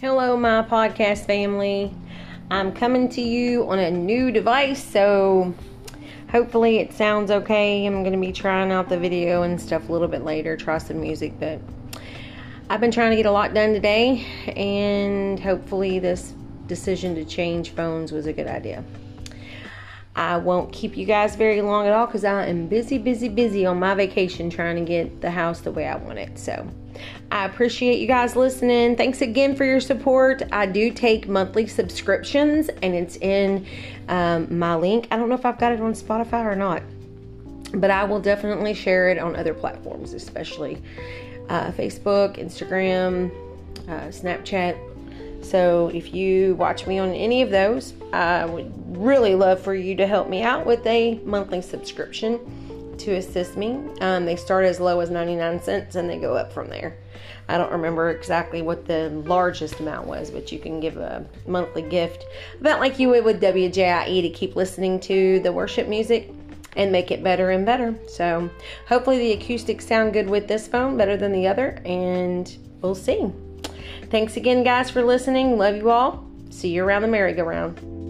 hello, my podcast family. I'm coming to you on a new device, so hopefully it sounds okay. I'm going to be trying out the video and stuff a little bit later, try some music, but I've been trying to get a lot done today, and hopefully, this decision to change phones was a good idea. I won't keep you guys very long at all because I am busy, busy, busy on my vacation trying to get the house the way I want it. So I appreciate you guys listening. Thanks again for your support. I do take monthly subscriptions and it's in um, my link. I don't know if I've got it on Spotify or not, but I will definitely share it on other platforms, especially uh, Facebook, Instagram, uh, Snapchat. So if you watch me on any of those, I would really love for you to help me out with a monthly subscription to assist me. Um, they start as low as 99 cents and they go up from there. I don't remember exactly what the largest amount was, but you can give a monthly gift about like you would with WJIE to keep listening to the worship music and make it better and better. So hopefully the acoustics sound good with this phone, better than the other, and we'll see. Thanks again, guys, for listening. Love you all. See you around the merry-go-round.